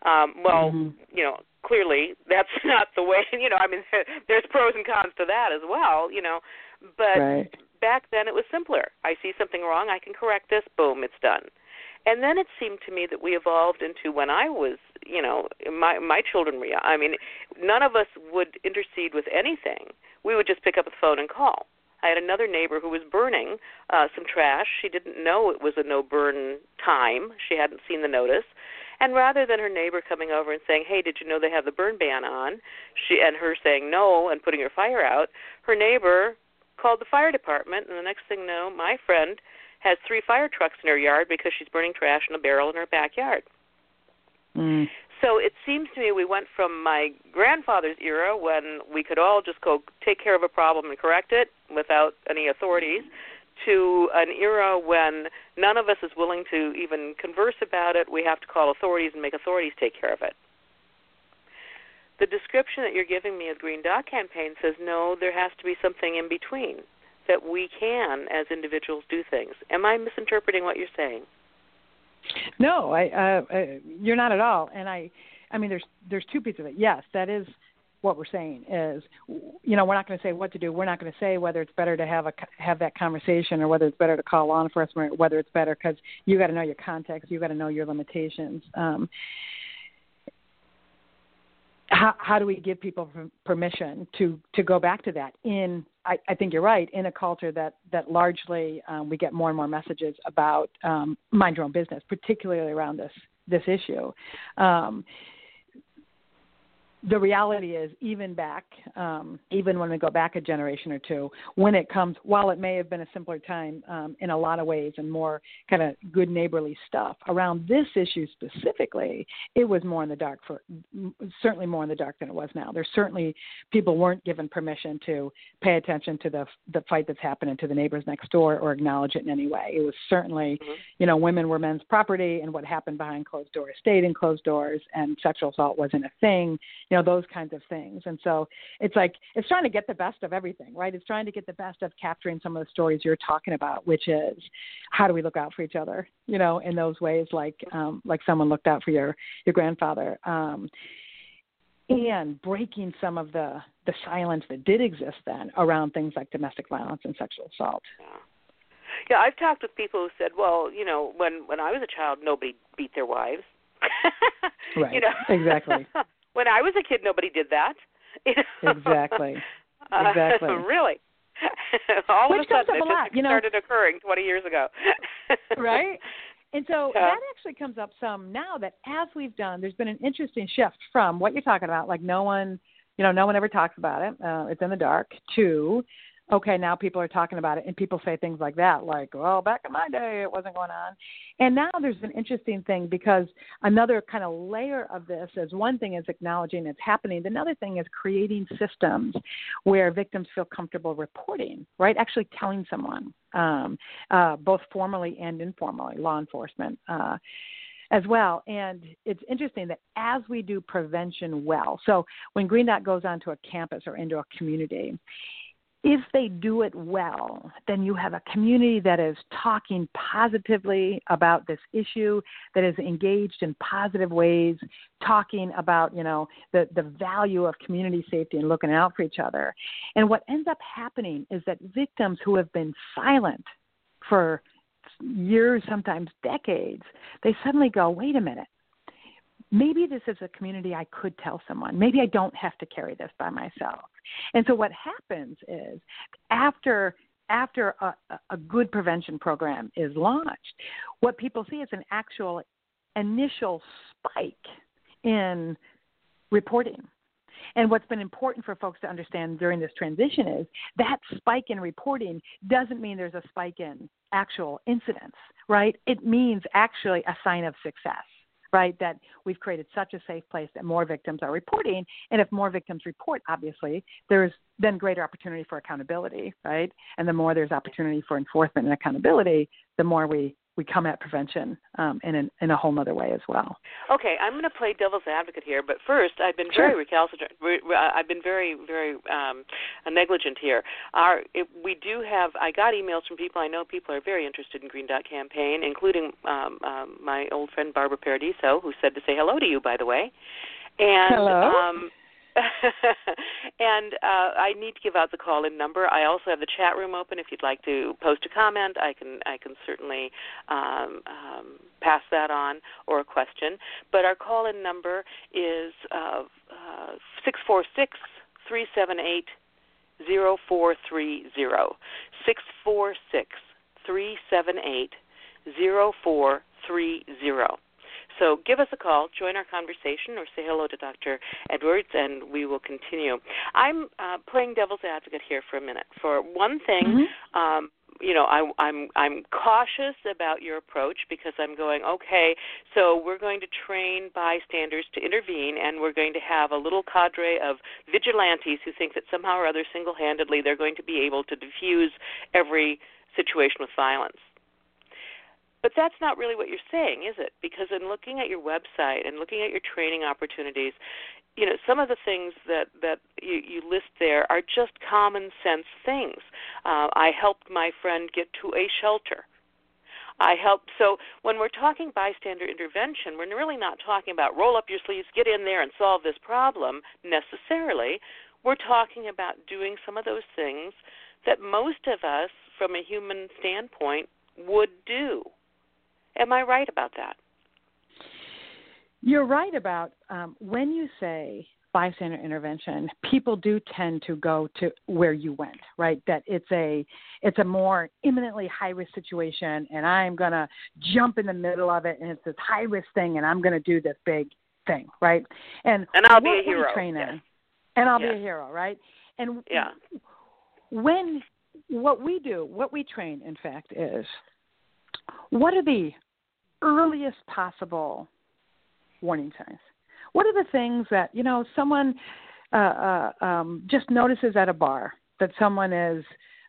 Um, well, mm-hmm. you know, clearly that's not the way. You know, I mean, there's pros and cons to that as well. You know, but right. back then it was simpler. I see something wrong, I can correct this. Boom, it's done. And then it seemed to me that we evolved into when I was, you know, my my children were. I mean, none of us would intercede with anything. We would just pick up the phone and call. I had another neighbor who was burning uh, some trash. She didn't know it was a no burn time. She hadn't seen the notice. And rather than her neighbor coming over and saying, "Hey, did you know they have the burn ban on?" she and her saying no and putting her fire out, her neighbor called the fire department, and the next thing know, my friend has three fire trucks in her yard because she's burning trash in a barrel in her backyard. Mm. So it seems to me we went from my grandfather's era when we could all just go take care of a problem and correct it without any authorities to an era when none of us is willing to even converse about it. We have to call authorities and make authorities take care of it. The description that you're giving me of Green Dot Campaign says no, there has to be something in between that we can, as individuals, do things. Am I misinterpreting what you're saying? No, I, uh, uh, you're not at all. And I, I mean, there's there's two pieces of it. Yes, that is what we're saying is, you know, we're not going to say what to do. We're not going to say whether it's better to have a have that conversation or whether it's better to call law enforcement, or whether it's better because you got to know your context, you got to know your limitations. Um, how, how do we give people permission to to go back to that in I, I think you're right in a culture that that largely um, we get more and more messages about um, mind your own business particularly around this this issue. Um, the reality is, even back, um, even when we go back a generation or two, when it comes, while it may have been a simpler time um, in a lot of ways and more kind of good neighborly stuff around this issue specifically, it was more in the dark for certainly more in the dark than it was now. There's certainly people weren't given permission to pay attention to the the fight that's happening to the neighbors next door or acknowledge it in any way. It was certainly, mm-hmm. you know, women were men's property, and what happened behind closed doors stayed in closed doors, and sexual assault wasn't a thing you know those kinds of things and so it's like it's trying to get the best of everything right it's trying to get the best of capturing some of the stories you're talking about which is how do we look out for each other you know in those ways like um like someone looked out for your your grandfather um and breaking some of the the silence that did exist then around things like domestic violence and sexual assault yeah. Yeah, I've talked with people who said, "Well, you know, when when I was a child, nobody beat their wives." right. You know, exactly. When I was a kid, nobody did that. exactly. Exactly. Uh, really. All Which of a sudden, it just lot, you know, started occurring 20 years ago. right. And so yeah. that actually comes up some now that as we've done, there's been an interesting shift from what you're talking about, like no one, you know, no one ever talks about it. Uh, it's in the dark. To okay, now people are talking about it, and people say things like that, like, well, back in my day, it wasn't going on. And now there's an interesting thing because another kind of layer of this is one thing is acknowledging it's happening. Another thing is creating systems where victims feel comfortable reporting, right? Actually telling someone, um, uh, both formally and informally, law enforcement. Uh, as well. And it's interesting that as we do prevention well, so when Green Dot goes onto a campus or into a community, if they do it well, then you have a community that is talking positively about this issue, that is engaged in positive ways, talking about, you know, the, the value of community safety and looking out for each other. And what ends up happening is that victims who have been silent for years, sometimes decades, they suddenly go, wait a minute, maybe this is a community I could tell someone. Maybe I don't have to carry this by myself. And so what happens is after after a, a good prevention program is launched, what people see is an actual initial spike in reporting. And what's been important for folks to understand during this transition is that spike in reporting doesn't mean there's a spike in actual incidents, right? It means actually a sign of success right? That we've created such a safe place that more victims are reporting. And if more victims report, obviously, there's then greater opportunity for accountability, right? And the more there's opportunity for enforcement and accountability, the more we, we come at prevention um, in an, in a whole other way as well. Okay, I'm going to play devil's advocate here, but first, I've been sure. very recalcitrant. I've been very very um, negligent here. Our it, we do have. I got emails from people I know. People are very interested in Green Dot campaign, including um, um, my old friend Barbara Paradiso, who said to say hello to you, by the way. And hello. Um, and uh, I need to give out the call-in number. I also have the chat room open. If you'd like to post a comment, I can I can certainly um, um, pass that on or a question. But our call-in number is uh, uh, six four six three seven eight zero four three zero six four six three seven eight zero four three zero. So give us a call, join our conversation, or say hello to Dr. Edwards, and we will continue. I'm uh, playing devil's advocate here for a minute. For one thing, mm-hmm. um, you know, I, I'm I'm cautious about your approach because I'm going okay. So we're going to train bystanders to intervene, and we're going to have a little cadre of vigilantes who think that somehow or other, single-handedly, they're going to be able to diffuse every situation with violence. But that's not really what you're saying, is it? Because in looking at your website and looking at your training opportunities, you know, some of the things that that you, you list there are just common sense things. Uh, I helped my friend get to a shelter. I helped. So when we're talking bystander intervention, we're really not talking about roll up your sleeves, get in there, and solve this problem necessarily. We're talking about doing some of those things that most of us, from a human standpoint, would do. Am I right about that? You're right about um, when you say bystander intervention, people do tend to go to where you went, right? That it's a it's a more imminently high risk situation, and I'm gonna jump in the middle of it, and it's this high risk thing, and I'm gonna do this big thing, right? And and I'll be a hero, trainer, yes. and I'll yes. be a hero, right? And yeah, when what we do, what we train, in fact, is what are the earliest possible warning signs? What are the things that you know someone uh, uh, um, just notices at a bar that someone is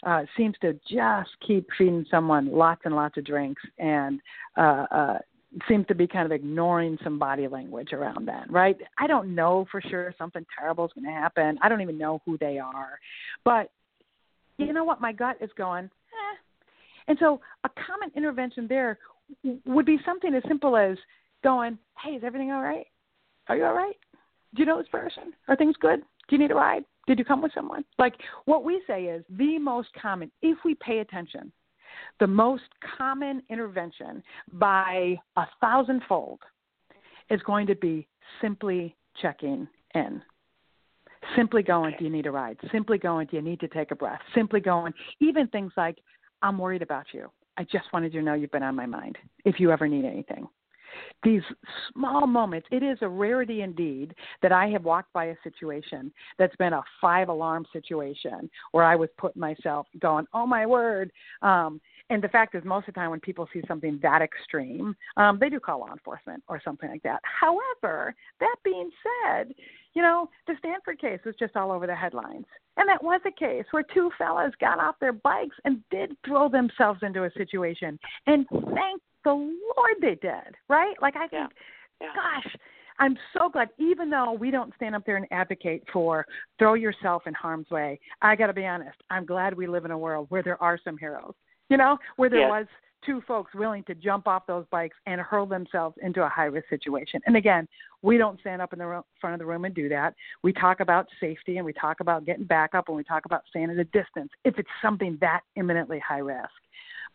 uh, seems to just keep feeding someone lots and lots of drinks and uh, uh, seems to be kind of ignoring some body language around that, right? I don't know for sure something terrible is going to happen. I don't even know who they are, but you know what? My gut is going. Eh. And so a common intervention there would be something as simple as going, "Hey, is everything all right? Are you all right? Do you know this person? Are things good? Do you need a ride? Did you come with someone?" Like what we say is the most common, if we pay attention, the most common intervention by a thousandfold is going to be simply checking in. Simply going, do you need a ride? Simply going, do you need to take a breath? Simply going, even things like, I'm worried about you. I just wanted you to know you've been on my mind if you ever need anything. These small moments, it is a rarity indeed that I have walked by a situation that's been a five alarm situation where I was putting myself going, oh my word. Um, and the fact is, most of the time when people see something that extreme, um, they do call law enforcement or something like that. However, that being said, you know, the Stanford case was just all over the headlines. And that was a case where two fellas got off their bikes and did throw themselves into a situation. And thank the Lord they did, right? Like, I think, yeah. Yeah. gosh, I'm so glad, even though we don't stand up there and advocate for throw yourself in harm's way, I got to be honest, I'm glad we live in a world where there are some heroes you know, where there yes. was two folks willing to jump off those bikes and hurl themselves into a high risk situation. And again, we don't stand up in the front of the room and do that. We talk about safety and we talk about getting back up and we talk about staying at a distance if it's something that imminently high risk.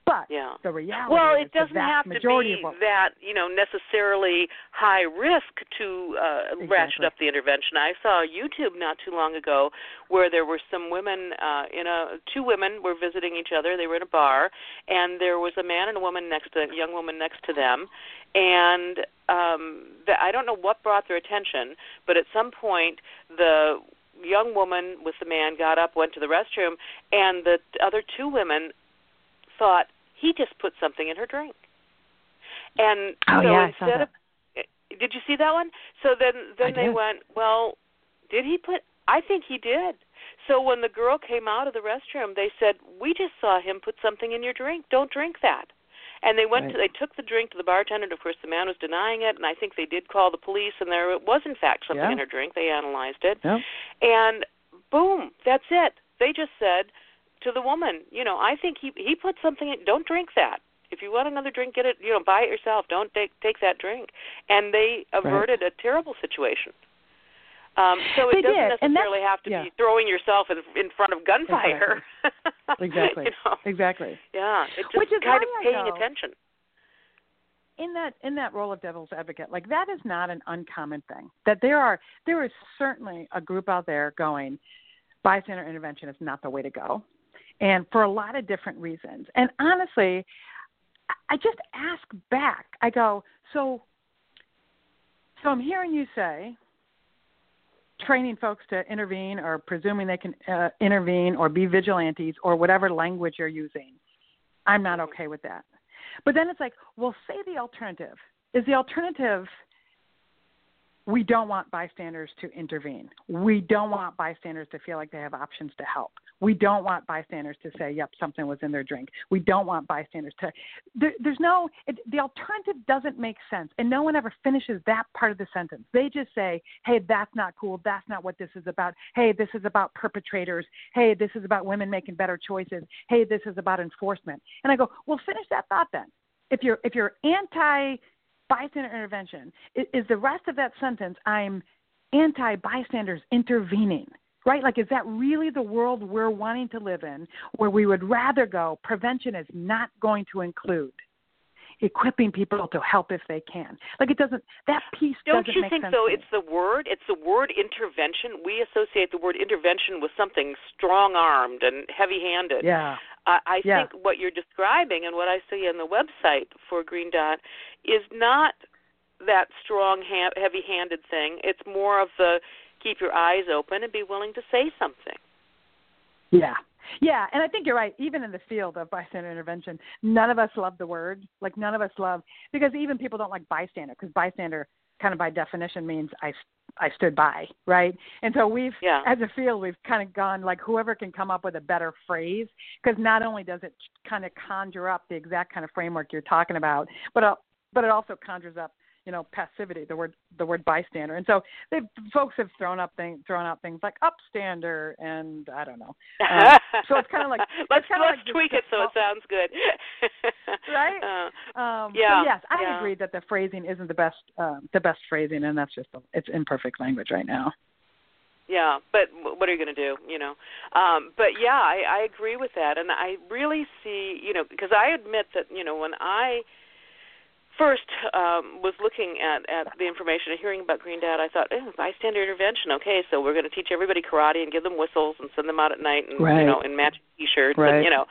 But yeah. the reality well, it doesn't have to be that you know necessarily high risk to uh, exactly. ratchet up the intervention. I saw YouTube not too long ago where there were some women uh, in a two women were visiting each other. They were in a bar, and there was a man and a woman next to a young woman next to them, and um, the, I don't know what brought their attention, but at some point the young woman with the man got up, went to the restroom, and the other two women thought he just put something in her drink. And oh, so yeah, instead of eh, did you see that one? So then then I they did. went, Well, did he put I think he did. So when the girl came out of the restroom, they said, "We just saw him put something in your drink. Don't drink that." And they went Right. to they took the drink to the bartender, and of course the man was denying it. And I think they did call the police, and there it was in fact something Yeah. in her drink. They analyzed it, Yep. and boom, that's it. They just said to the woman, you know, I think he he put something in. Don't drink that. If you want another drink, get it. You know, buy it yourself. Don't take take that drink. And they averted a terrible situation. Um, so it They doesn't did, necessarily have to yeah. be throwing yourself in, in front of gunfire. Exactly. you know? Exactly. Yeah, it's just Which is kind of paying attention. in that in that role of devil's advocate like that is not an uncommon thing that there are there is certainly a group out there going bystander intervention is not the way to go and for a lot of different reasons. And honestly I- just ask back. I go so so i'm hearing you say training folks to intervene or presuming they can uh, intervene or be vigilantes or whatever language you're using. I'm not okay with that. But then it's like, well, say the alternative. Is the alternative we don't want bystanders to intervene. We don't want bystanders to feel like they have options to help. We don't want bystanders to say, "Yep, something was in their drink." We don't want bystanders to. There, there's no. It, the alternative doesn't make sense, and no one ever finishes that part of the sentence. They just say, "Hey, that's not cool. That's not what this is about. Hey, this is about perpetrators. Hey, this is about women making better choices. Hey, this is about enforcement." And I go, "Well, finish that thought then." If you're if you're anti bystander intervention, is, is the rest of that sentence I'm anti bystanders intervening? Right? Like, is that really the world we're wanting to live in, where we would rather go? Prevention is not going to include equipping people to help if they can. Like, it doesn't. That piece Don't you think though it's the word it's the word intervention we associate the word intervention with something strong armed and heavy handed Yeah. I, I Yeah. think what you're describing and what I see on the website for Green Dot is not that strong, ha- heavy-handed thing. It's more of the keep your eyes open and be willing to say something. Yeah. Yeah, and I think you're right. Even in the field of bystander intervention, none of us love the word. Like none of us love because even people don't like bystander because bystander kind of by definition means I I stood by, right? And so we've Yeah. as a field we've kind of gone like whoever can come up with a better phrase because not only does it kind of conjure up the exact kind of framework you're talking about, but uh, but it also conjures up you know passivity the word the word bystander and so they folks have thrown up things thrown out things like upstander and i don't know Um, so it's kind of like let's let's like just tweak it so it sounds good. Right? Uh, um Yeah, yes i yeah. agree that the phrasing isn't the best um the best phrasing and that's just it's imperfect language right now Yeah, but what are you going to do? You know, um, but yeah, I, I agree with that, and I really see, you know, because I admit that, you know, when I first um, was looking at at the information and hearing about Green Dot, I thought, oh, bystander intervention. Okay, so we're going to teach everybody karate and give them whistles and send them out at night and Right. you know in matching T-shirts Right. and you know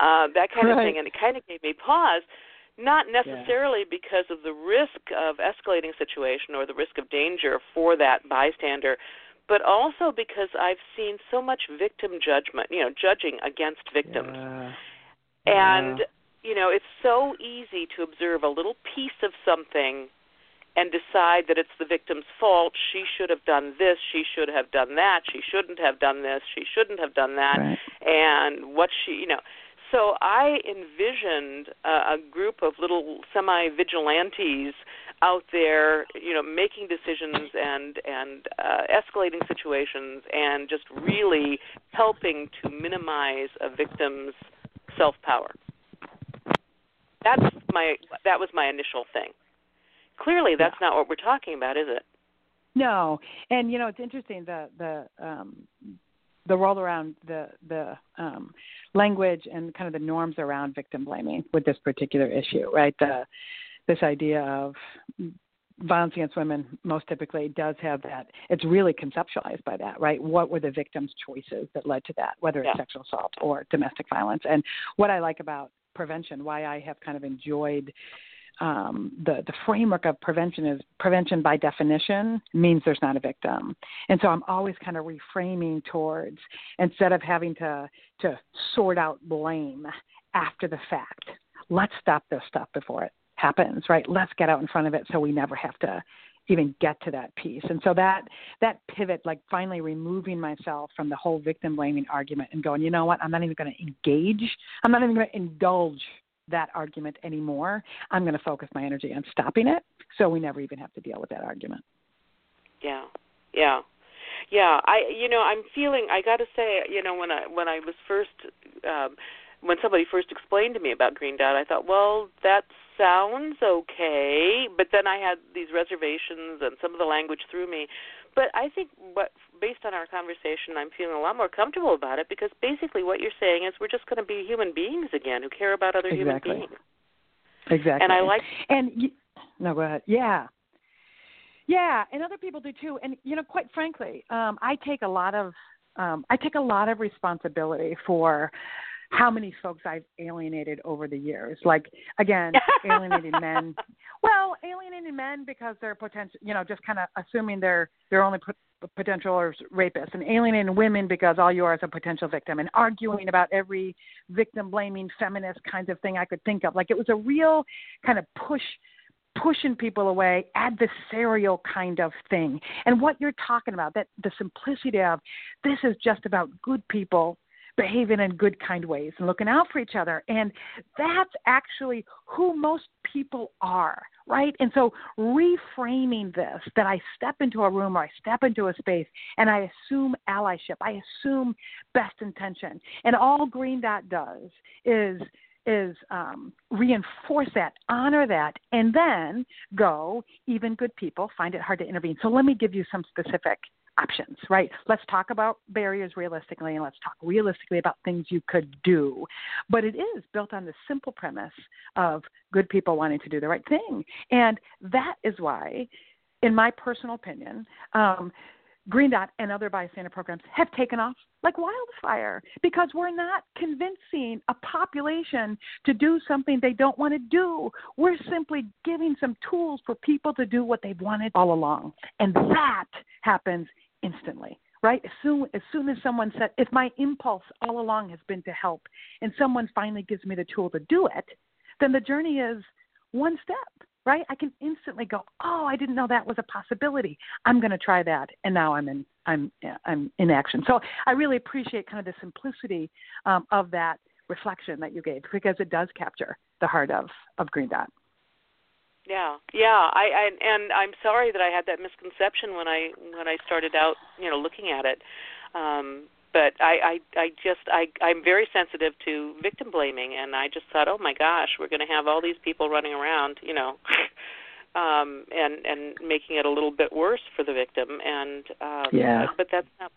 uh, that kind of thing, and it kind of gave me pause. Not necessarily because of the risk of escalating situation or the risk of danger for that bystander, but also because I've seen so much victim judgment, you know, judging against victims. Yeah. And Yeah. You know, it's so easy to observe a little piece of something and decide that it's the victim's fault. She should have done this, she should have done that, she shouldn't have done this, she shouldn't have done that. Right. And what she, you know, so I envisioned a, a group of little semi-vigilantes out there, you know, making decisions and and uh, escalating situations and just really helping to minimize a victim's self-power. That's my that was my initial thing. Clearly, that's not what we're talking about, is it? No, and you know it's interesting the the um, the roll around the the um, language and kind of the norms around victim blaming with this particular issue, right? The this idea of violence against women most typically does have that. It's really conceptualized by that, right? What were the victim's choices that led to that, whether it's Yeah. sexual assault or domestic violence? And what I like about prevention, why I have kind of enjoyed um, the the framework of prevention is prevention by definition means there's not a victim, and so I'm always kind of reframing towards instead of having to to sort out blame after the fact. Let's stop this stuff before it happens, right? Let's get out in front of it so we never have to even get to that piece. And so that that pivot, like finally removing myself from the whole victim blaming argument and going, you know what? I'm not even going to engage. I'm not even going to indulge that argument anymore. I'm going to focus my energy on stopping it so we never even have to deal with that argument. Yeah. Yeah. Yeah, I you know, I'm feeling I got to say, you know, when I when I was first um when somebody first explained to me about Green Dot, I thought, well, that sounds okay, but then I had these reservations and some of the language threw me. But I think what based on our conversation, I'm feeling a lot more comfortable about it because basically what you're saying is we're just going to be human beings again who care about other exactly. human beings. Exactly. And I like and you, no, go ahead. Yeah. Yeah, and other people do too. And you know, quite frankly, um, I take a lot of um, I take a lot of responsibility for how many folks I've alienated over the years. Like again, alienating men. Well, alienating men because they're potential, you know, just kind of assuming they're they're only pot- potential or rapists, and alienating women because all you are is a potential victim, and arguing about every victim blaming feminist kinds of thing I could think of. Like it was a real kind of push pushing people away, adversarial kind of thing. And what you're talking about, that the simplicity of this is just about good people behaving in good kind ways and looking out for each other. And that's actually who most people are, right? And so reframing this that I step into a room or I step into a space and I assume allyship, I assume best intention. And all Green Dot does is is um, reinforce that, honor that, and then go, even good people find it hard to intervene. So let me give you some specific options, right? Let's talk about barriers realistically and let's talk realistically about things you could do. But it is built on the simple premise of good people wanting to do the right thing. And that is why, in my personal opinion, um, Green Dot and other bystander programs have taken off like wildfire because we're not convincing a population to do something they don't want to do. We're simply giving some tools for people to do what they've wanted all along. And that happens instantly right? As soon as soon as someone said if my impulse all along has been to help and someone finally gives me the tool to do it then the journey is one step right? I can instantly go oh i didn't know that was a possibility. I'm going to try that. And now i'm in i'm i'm in action. So i really appreciate kind of the simplicity um, of that reflection that you gave because it does capture the heart of of green dot yeah, yeah. I, I and I'm sorry that I had that misconception when I when I started out, you know, looking at it. Um, but I, I, I just, I, I'm very sensitive to victim blaming, and I just thought, oh my gosh, we're going to have all these people running around, you know, um, and and making it a little bit worse for the victim. And um, yeah, but that's not.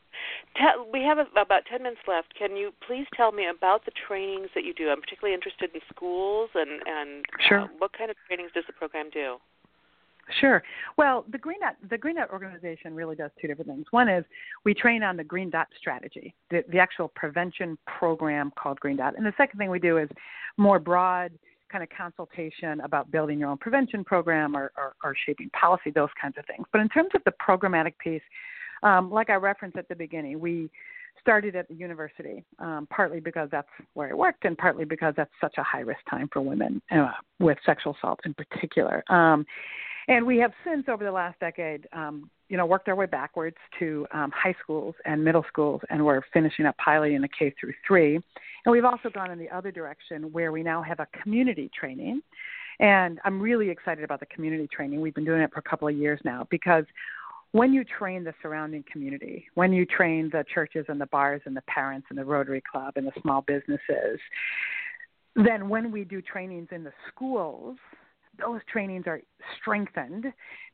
Tell, we have about ten minutes left. Can you please tell me about the trainings that you do? I'm particularly interested in schools and and sure. Uh, what kind of trainings does the program do? Sure. Well, the Green Dot the Green Dot organization really does two different things. One is we train on the Green Dot strategy, the, the actual prevention program called Green Dot, and the second thing we do is more broad kind of consultation about building your own prevention program or, or, or shaping policy, those kinds of things. But in terms of the programmatic piece, um, like I referenced at the beginning, we started at the university, um, partly because that's where I worked, and partly because that's such a high risk time for women uh, with sexual assault in particular. Um, and we have since, over the last decade, um, you know, worked our way backwards to um, high schools and middle schools, and we're finishing up piloting the K through three. And we've also gone in the other direction where we now have a community training. And I'm really excited about the community training. We've been doing it for a couple of years now because when you train the surrounding community, when you train the churches and the bars and the parents and the Rotary Club and the small businesses, then when we do trainings in the schools, those trainings are strengthened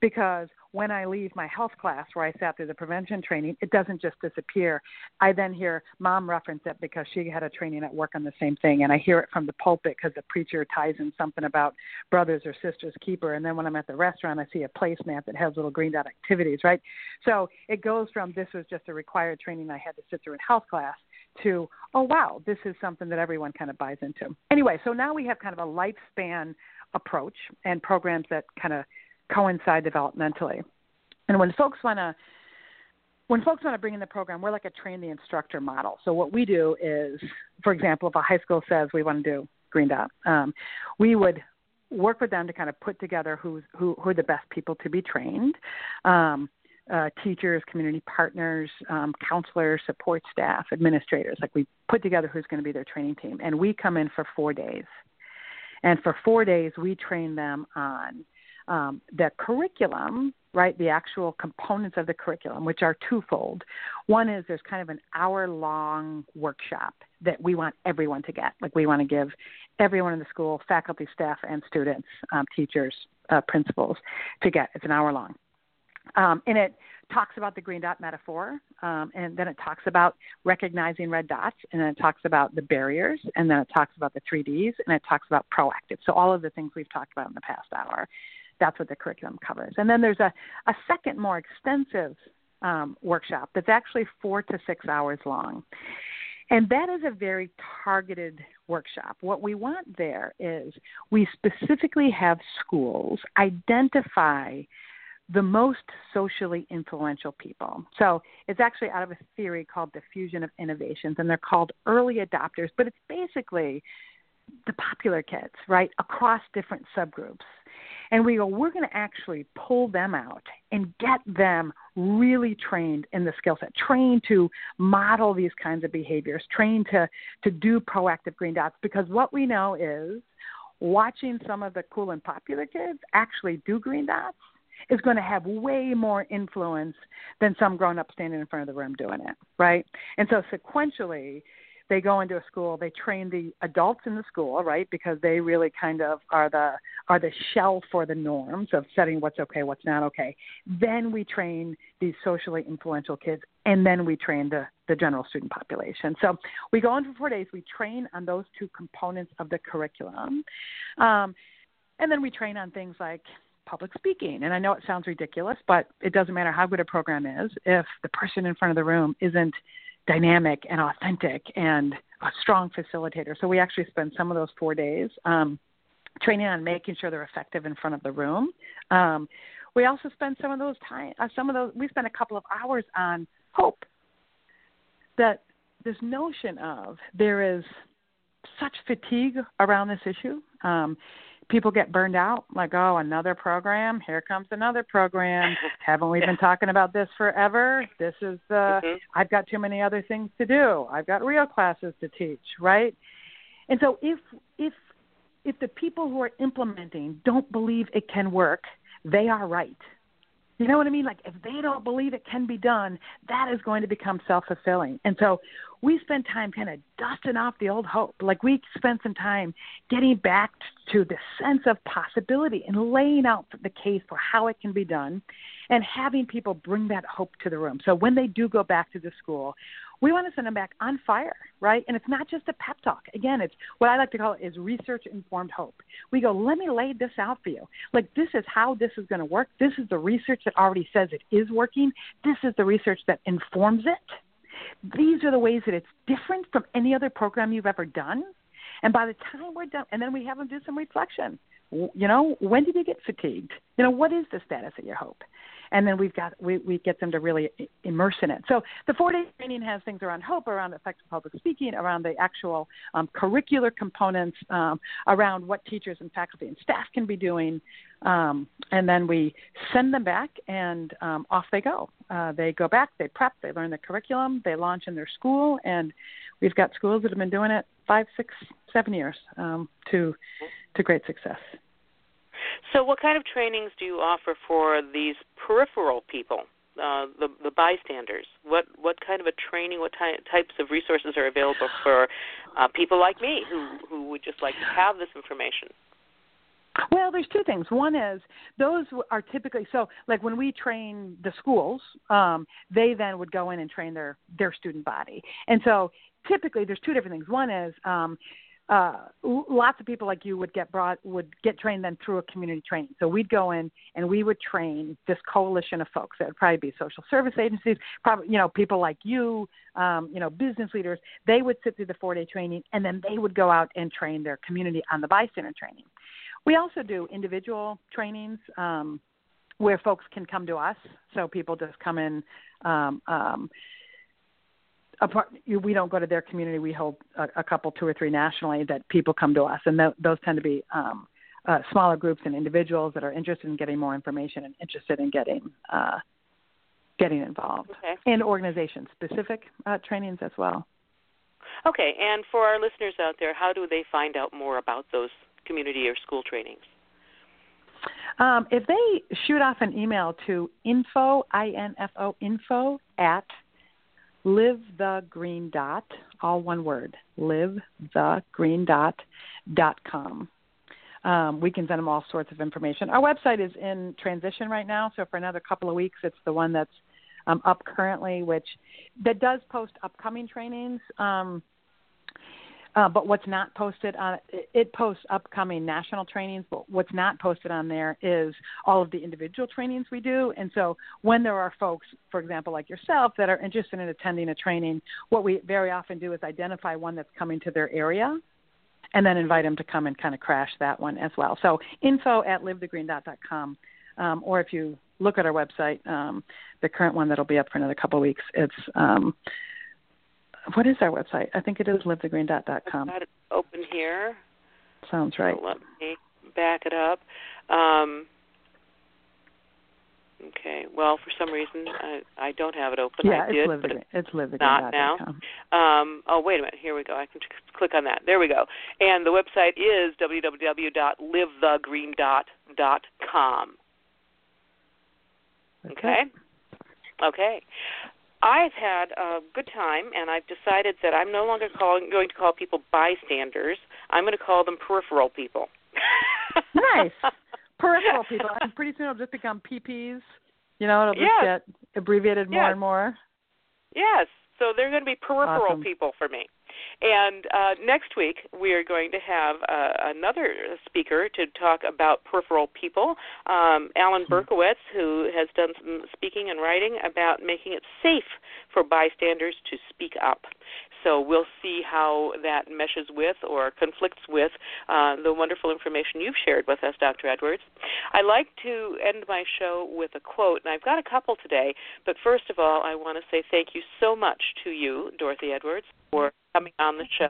because when I leave my health class where I sat through the prevention training, it doesn't just disappear. I then hear mom reference it because she had a training at work on the same thing, and I hear it from the pulpit because the preacher ties in something about brothers or sisters keeper. And then when I'm at the restaurant, I see a placemat that has little green dot activities, right? So it goes from this was just a required training I had to sit through in health class to oh wow this is something that everyone kind of buys into anyway so now we have kind of a lifespan approach and programs that kind of coincide developmentally. And when folks want to when folks want to bring in the program, we're like a train the instructor model. So what we do is, for example, if a high school says we want to do Green Dot, um, we would work with them to kind of put together who's, who, who are the best people to be trained. Um, uh, teachers, community partners, um, counselors, support staff, administrators. Like we put together who's going to be their training team, and we come in for four days And for four days, we train them on um, the curriculum, right? The actual components of the curriculum, which are twofold. One is there's kind of an hour long workshop that we want everyone to get. Like we want to give everyone in the school, faculty, staff, and students, um, teachers, uh, principals, to get. It's an hour long. Um, and it talks about the green dot metaphor, um, and then it talks about recognizing red dots, and then it talks about the barriers, and then it talks about the three Ds, and it talks about proactive. So all of the things we've talked about in the past hour, that's what the curriculum covers. And then there's a, a second, more extensive um, workshop that's actually four to six hours long. And that is a very targeted workshop. What we want there is we specifically have schools identify the most socially influential people. So it's actually out of a theory called diffusion of innovations, and they're called early adopters, but it's basically the popular kids, right, across different subgroups. And we go, we're going to actually pull them out and get them really trained in the skill set, trained to model these kinds of behaviors, trained to, to do proactive green dots. Because what we know is watching some of the cool and popular kids actually do green dots is going to have way more influence than some grown up standing in front of the room doing it, right? And so sequentially, they go into a school they train the adults in the school right because they really kind of are the are the shell for the norms of setting what's okay what's not okay then we train these socially influential kids and then we train the the general student population so we go in for four days we train on those two components of the curriculum um, and then we train on things like public speaking. And I know it sounds ridiculous, but it doesn't matter how good a program is if the person in front of the room isn't dynamic and authentic and a strong facilitator. So we actually spend some of those four days um, training on making sure they're effective in front of the room. Um, we also spend some of those time, uh, some of those. We spend a couple of hours on hope. That this notion of there is such fatigue around this issue. Um, people get burned out like oh another program here comes another program. Haven't we been talking about this forever? This is uh mm-hmm. i've got too many other things to do. I've got real classes to teach right? And so if if if the people who are implementing don't believe it can work they are right you know what I mean? Like if they don't believe it can be done, that is going to become self fulfilling. And so we spend time kind of dusting off the old hope. Like we spend some time getting back to the sense of possibility and laying out the case for how it can be done and having people bring that hope to the room. So when they do go back to the school, we want to send them back on fire, right? And it's not just a pep talk. Again, it's what I like to call it is research informed hope. We go, let me lay this out for you. Like this is how this is going to work. This is the research that already says it is working. This is the research that informs it. These are the ways that it's different from any other program you've ever done. And by the time we're done, and then we have them do some reflection. You know, when did you get fatigued? You know, what is the status of your hope? And then we've got we, we get them to really immerse in it. So the four day training has things around hope, around effective public speaking, around the actual um, curricular components, um, around what teachers and faculty and staff can be doing, um, and then we send them back and um, off they go. Uh, they go back, they prep, they learn the curriculum, they launch in their school, and we've got schools that have been doing it five, six, seven years um, to to great success. So, what kind of trainings do you offer for these peripheral people, uh, the the bystanders? What what kind of a training? What ty- types of resources are available for uh, people like me who who would just like to have this information? Well, there's two things. One is those are typically so like when we train the schools, um, they then would go in and train their their student body, and so typically there's two different things. One is um, uh, lots of people like you would get brought would get trained then through a community training. So we'd go in and we would train this coalition of folks. That would probably be social service agencies, probably you know people like you, um, you know business leaders. They would sit through the four day training and then they would go out and train their community on the bystander training. We also do individual trainings. Um, where folks can come to us, so people just come in um, um, apart, we don't go to their community. We hold a, a couple, two or three nationally that people come to us, and th- those tend to be um, uh, smaller groups and individuals that are interested in getting more information and interested in getting uh, getting involved, okay. and organization specific uh, trainings as well. Okay, and for our listeners out there, how do they find out more about those community or school trainings? Um, if they shoot off an email to info, I-N-F-O, info at live the green dot, all one word, live the green dot dot com. Um, we can send them all sorts of information. Our website is in transition right now, so for another couple of weeks, it's the one that's um, up currently, which that does post upcoming trainings. Um, uh, but what's not posted on it, posts upcoming national trainings. But what's not posted on there is all of the individual trainings we do. And so when there are folks, for example, like yourself, that are interested in attending a training, what we very often do is identify one that's coming to their area, and then invite them to come and kind of crash that one as well. So info at livethegreen.com, um, or if you look at our website, um, the current one that'll be up for another couple of weeks, it's um, what is our website? I think it is livethegreen.com. Got it open here. Sounds right. So let me back it up. Um, okay. Well, for some reason I, I don't have it open. Yeah, I did, it's live but the, it's livethegreen.com. not now. Um, oh, wait a minute. Here we go. I can t- click on that. There we go. And the website is www.livethegreen.com. Okay. Okay. I've had a good time, and I've decided that I'm no longer calling, going to call people bystanders. I'm going to call them peripheral people. nice. Peripheral people. And pretty soon it'll just become PPs. You know, it'll just Yes. get abbreviated more Yes. and more. Yes, so they're going to be peripheral Awesome. people for me. And uh, next week we are going to have uh, another speaker to talk about peripheral people, um, Alan Berkowitz, who has done some speaking and writing about making it safe for bystanders to speak up. So we'll see how that meshes with or conflicts with uh, the wonderful information you've shared with us, Dr. Edwards. I like to end my show with a quote, and I've got a couple today. But first of all, I want to say thank you so much to you, Dorothy Edwards, for coming on the show,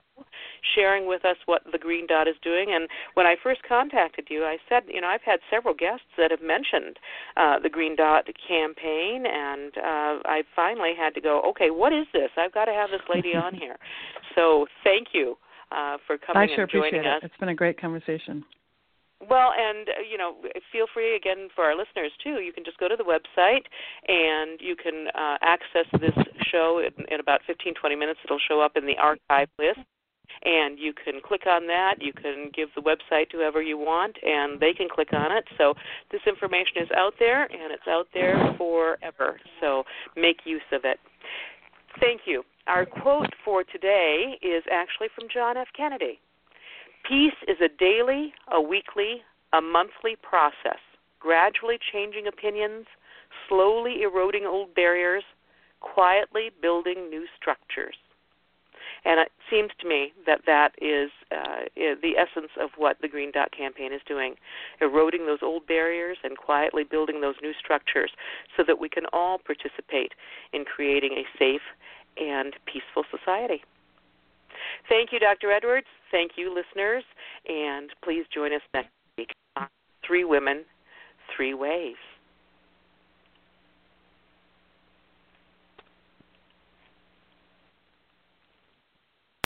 sharing with us what the Green Dot is doing. And when I first contacted you, I said, you know, I've had several guests that have mentioned uh, the Green Dot campaign, and uh, I finally had to go, okay, what is this? I've got to have this lady on here. So thank you uh, for coming I sure and joining appreciate us. it. It's been a great conversation. Well, and uh, you know, feel free again for our listeners too. You can just go to the website and you can uh, access this show in, in about 15, 20 minutes. It'll show up in the archive list, and you can click on that. You can give the website to whoever you want, and they can click on it. So this information is out there, and it's out there forever. So make use of it. Thank you. Our quote for today is actually from John F. Kennedy. Peace is a daily, a weekly, a monthly process, gradually changing opinions, slowly eroding old barriers, quietly building new structures. And it seems to me that that is uh, the essence of what the Green Dot campaign is doing eroding those old barriers and quietly building those new structures so that we can all participate in creating a safe and peaceful society. Thank you, Dr. Edwards. Thank you, listeners. And please join us next week on Three Women, Three Ways.